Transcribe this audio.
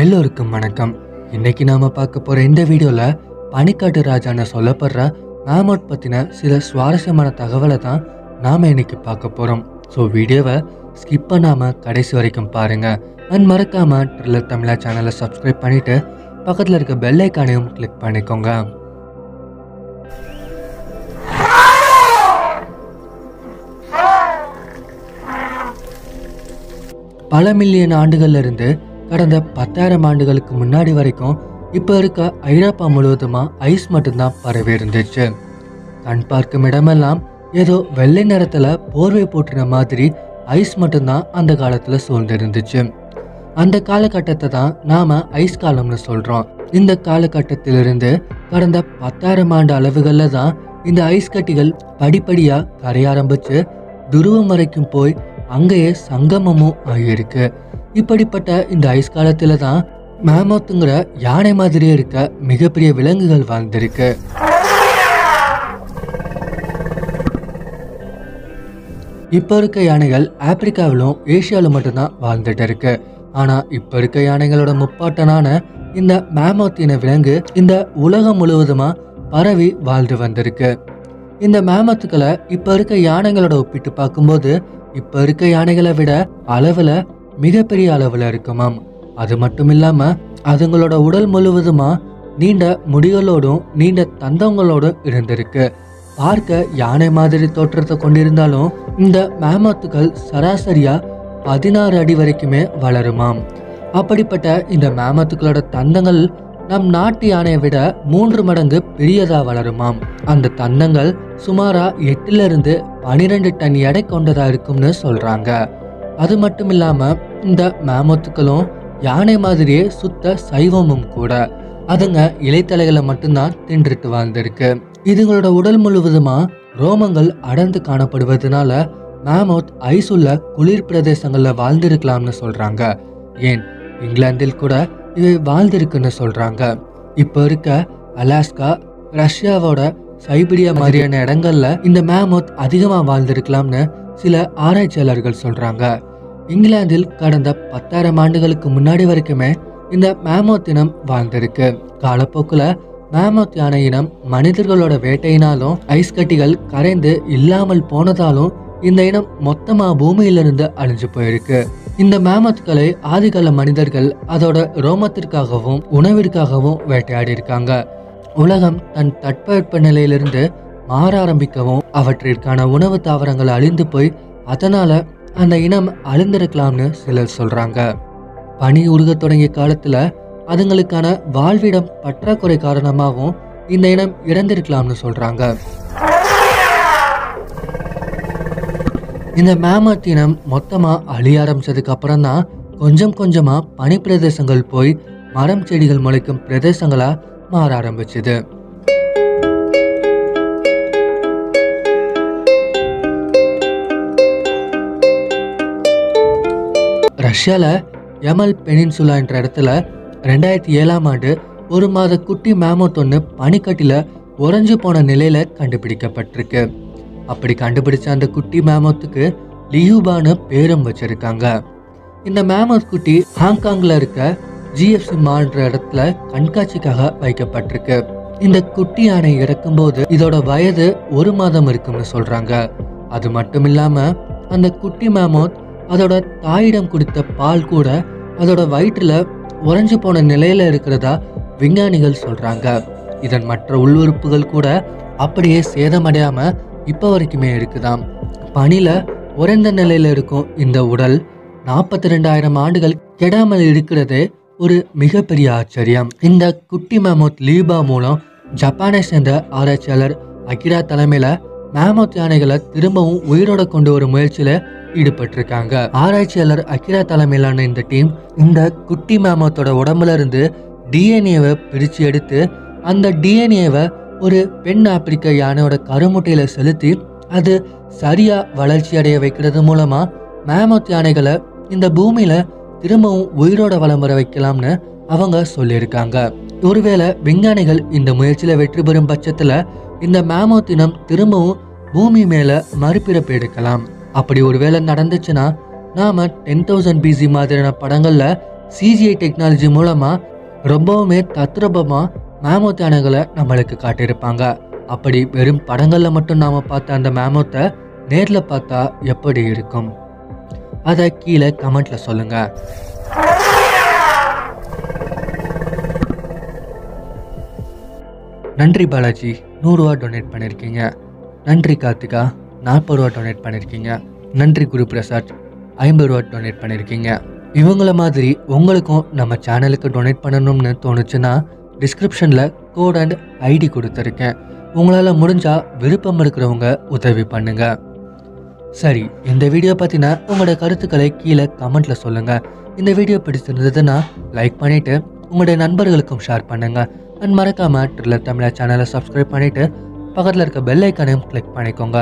எல்லோருக்கும் வணக்கம். இன்னைக்கு நாம பார்க்க போற இந்த வீடியோல பனிக்காட்டு ராஜான்னு சொல்லப்படுற மேமோட் பத்தின சில சுவாரஸ்யமான தகவலை தான் நாம இன்னைக்கு பார்க்க போறோம். ஸோ வீடியோவை ஸ்கிப் பண்ணாம கடைசி வரைக்கும் பாருங்க. அண்ட் மறக்காம ட்ரில்லர் தமிழா சேனலை சப்ஸ்கிரைப் பண்ணிட்டு பக்கத்தில் இருக்க பெல் ஐக்கானையும் கிளிக் பண்ணிக்கோங்க. பல மில்லியன் ஆண்டுகள்ல இருந்து கடந்த பத்தாயிரம் ஆண்டுகளுக்கு முன்னாடி வரைக்கும் இப்போ இருக்க ஐரோப்பா முழுவதுமா ஐஸ் மட்டும்தான் பரவி இருந்துச்சு. கண் பார்க்கும் இடமெல்லாம் ஏதோ வெள்ளை நிறத்தில் போர்வை போட்டின மாதிரி ஐஸ் மட்டும்தான் அந்த காலத்தில் சூழ்ந்திருந்துச்சு. அந்த காலகட்டத்தை தான் நாம ஐஸ் காலம்னு சொல்றோம். இந்த காலகட்டத்திலிருந்து கடந்த பத்தாயிரம் ஆண்டு அளவுகளில் தான் இந்த ஐஸ் கட்டிகள் படிப்படியாக கரைய ஆரம்பிச்சு துருவம் வரைக்கும் போய் அங்கேயே சங்கமமும் ஆகியிருக்கு. இப்படிப்பட்ட இந்த ஐஸ் காலத்துல தான் மேமோத்துங்கிற யானை மாதிரியே இருக்க மிகப்பெரிய விலங்குகள் வாழ்ந்திருக்கு. இப்போ இருக்க யானைகள் ஆப்பிரிக்காவிலும் ஏசியாவிலும் மட்டும்தான் வாழ்ந்துட்டு இருக்கு. ஆனா இப்போ இருக்க யானைகளோட முப்பாட்டனான இந்த மேமோத் விலங்கு இந்த உலகம் முழுவதுமா பரவி வாழ்ந்து வந்திருக்கு. இந்த மேமத்துக்களை இப்போ இருக்க யானைகளோட ஒப்பிட்டு பார்க்கும்போது இப்போ இருக்க யானைகளை விட அளவில் மிகப்பெரிய அளவில் இருக்குமாம் அது மட்டும் இல்லாமல் அதுங்களோட உடல் முழுவதுமா நீண்ட முடிகளோடும் நீண்ட தந்தங்களோடும் இருந்திருக்கு. பார்க்க யானை மாதிரி தோற்றத்தை கொண்டிருந்தாலும் இந்த மேமத்துக்கள் சராசரியா பதினாறு அடி வரைக்குமே வளருமாம். அப்படிப்பட்ட இந்த மேமத்துக்களோட தந்தங்கள் நம் நாட்டு யானையை விட மூன்று மடங்கு பெரியதா வளருமாம். அந்த தந்தங்கள் சுமாரா எட்டுல இருந்து பனிரெண்டு டன் எடை கொண்டதா இருக்கும்னு சொல்றாங்க. அது மட்டும் இல்லாமல் இந்த மேமத்துக்களும் யானை மாதிரியே சுத்த சைவமும் கூட. அதுங்க இலைத்தலைகளை மட்டும்தான் தின்றுட்டு வாழ்ந்திருக்கு. இதுங்களோட உடல் முழுவதுமா ரோமங்கள் அடர்ந்து காணப்படுவதனால மேமோத் ஐஸ் உள்ள குளிர் பிரதேசங்களில் வாழ்ந்திருக்கலாம்னு சொல்றாங்க. ஏன்? இங்கிலாந்தில் கூட இவை வாழ்ந்திருக்குன்னு சொல்றாங்க. இப்போ இருக்க அலாஸ்கா ரஷ்யாவோட சைபீரியா மாதிரியான இடங்கள்ல இந்த மேமோத் அதிகமாக வாழ்ந்திருக்கலாம்னு சில ஆராய்ச்சியாளர்கள் சொல்றாங்க. இங்கிலாந்தில் கடந்த பத்தாயிரம் ஆண்டுகளுக்கு முன்னாடி வரைக்குமே இந்த மேமோத் இனம் வாழ்ந்திருக்கு. காலப்போக்கில் மேமோத் யானை இனம் மனிதர்களோட வேட்டையினாலும் ஐஸ் கட்டிகள் கரைந்து இல்லாமல் போனதாலும் இந்த இனம் மொத்தமா பூமியிலிருந்து அழிஞ்சு போயிருக்கு. இந்த மேமத்களை ஆதிகால மனிதர்கள் அதோட ரோமத்திற்காகவும் உணவிற்காகவும் வேட்டையாடி இருக்காங்க உலகம் தன் தட்பவெப்ப நிலையிலிருந்து மாற ஆரம்பிக்கவும் அவற்றிற்கான உணவு தாவரங்கள் அழிந்து போய் அதனால அந்த இனம் அழிந்திருக்கலாம்னு சிலர் சொல்றாங்க. பனி உருகத் தொடங்கிய காலத்துல அதுங்களுக்கான வாழ்விடம் பற்றாக்குறை காரணமாகவும் இந்த இனம் இறந்திருக்கலாம்னு சொல்றாங்க. இந்த மேமத் இனம் மொத்தமா அழிய ஆரம்பிச்சதுக்கு அப்புறம் தான் கொஞ்சம் கொஞ்சமா பனி பிரதேசங்கள் போய் மரம் செடிகள் முளைக்கும் பிரதேசங்களா மாற ஆரம்பிச்சது. ரஷ்யாவில் யமல் பெனின்சுலா என்ற இடத்துல ரெண்டாயிரத்தி ஏழாம் ஆண்டு ஒரு மாத குட்டி மேமோத் ஒன்று பனிக்கட்டியில் உறைஞ்சு போன நிலையில் கண்டுபிடிக்கப்பட்டிருக்கு. அப்படி கண்டுபிடிச்ச அந்த குட்டி மேமோத்துக்கு லியூபான்னு பேரும் வச்சிருக்காங்க. இந்த மேமோத் குட்டி ஹாங்காங்கில் இருக்க ஜிஎஃப்சி மால்ன்ற இடத்துல கண்காட்சிக்காக வைக்கப்பட்டிருக்கு. இந்த குட்டி யானை இறக்கும்போது இதோட வயது ஒரு மாதம் இருக்கும்னு சொல்கிறாங்க அது மட்டும் இல்லாமல் அந்த குட்டி மேமோத் அதோட தாயிடம் கொடுத்த பால் கூட அதோட வயிற்றில் உறைஞ்சு போன நிலையில் இருக்கிறதா விஞ்ஞானிகள் சொல்கிறாங்க இதன் மற்ற உள்ளுறுப்புகள் கூட அப்படியே சேதமடையாமல் இப்போ வரைக்குமே இருக்குதாம். பனியில் உறைந்த நிலையில் இருக்கும் இந்த உடல் நாற்பத்தி ரெண்டாயிரம் ஆண்டுகள் கெடாமல் இருக்கிறதே ஒரு மிகப்பெரிய ஆச்சரியம். இந்த குட்டி மேமோத் லீபா மூலம் ஜப்பானை சேர்ந்த ஆராய்ச்சியாளர் அகிரா தலைமையில் மேமோத் யானைகளை திரும்பவும் உயிரோட கொண்டு வரும் முயற்சியில ஈடுபட்டிருக்காங்க. ஆராய்ச்சியாளர் அகிரா தலைமையிலான இந்த டீம் இந்த குட்டி மேமோத்தோட உடம்புல இருந்து டிஎன்ஏவை பிரித்து எடுத்து அந்த டிஎன்ஏவை ஒரு பெண் ஆப்பிரிக்க யானையோட கருமுட்டையில செலுத்தி அது சரியா வளர்ச்சி அடைய வைக்கிறது மூலமா மேமோத் யானைகளை இந்த பூமியில திரும்பவும் உயிரோட வளம் வர வைக்கலாம்னு அவங்க சொல்லியிருக்காங்க. ஒருவேளை விஞ்ஞானிகள் இந்த முயற்சியில வெற்றி பெறும் பட்சத்துல இந்த மேமோத் இனம் திரும்பவும் பூமி மேல மறுபிறப்பு எடுக்கலாம். அப்படி ஒருவேளை நடந்துச்சுன்னா நாம டென் தௌசண்ட் பிசி மாதிரியான படங்கள்ல சிஜிஐ டெக்னாலஜி மூலமாக ரொம்பவுமே தத்ரூபமாக மேமோத் யானைகளை நம்மளுக்கு காட்டியிருப்பாங்க. அப்படி வெறும் படங்களில் மட்டும் நாம் பார்த்த அந்த மேமோத்தை நேரில் பார்த்தா எப்படி இருக்கும்? அதை கீழே கமெண்ட்டில் சொல்லுங்கள் நன்றி பாலாஜி. நூறுரூவா டொனேட் பண்ணியிருக்கீங்க நன்றி கார்த்திகா நாற்பது ரூபா டொனேட் பண்ணியிருக்கீங்க நன்றி குரு பிரசாத் ஐம்பது ரூபா டொனேட் பண்ணியிருக்கீங்க இவங்கள மாதிரி உங்களுக்கும் நம்ம சேனலுக்கு டொனேட் பண்ணணும்னு தோணுச்சுன்னா டிஸ்கிரிப்ஷனில் கோட் அண்ட் ஐடி கொடுத்துருக்கேன். உங்களால் முடிஞ்சால் விருப்பம் இருக்கிறவங்க உதவி பண்ணுங்க. சரி இந்த வீடியோ பற்றின உங்களோட கருத்துக்களை கீழே கமெண்ட்டில் சொல்லுங்கள் இந்த வீடியோ பிடிச்சிருந்ததுன்னா லைக் பண்ணிவிட்டு உங்களுடைய நண்பர்களுக்கும் ஷேர் பண்ணுங்கள் அண்ட் மறக்காமல் ட்ரில்லர் தமிழா சேனலை சப்ஸ்கிரைப் பண்ணிவிட்டு பக்கத்தில் இருக்க பெல் ஐக்கானையும் கிளிக் பண்ணிக்கோங்க.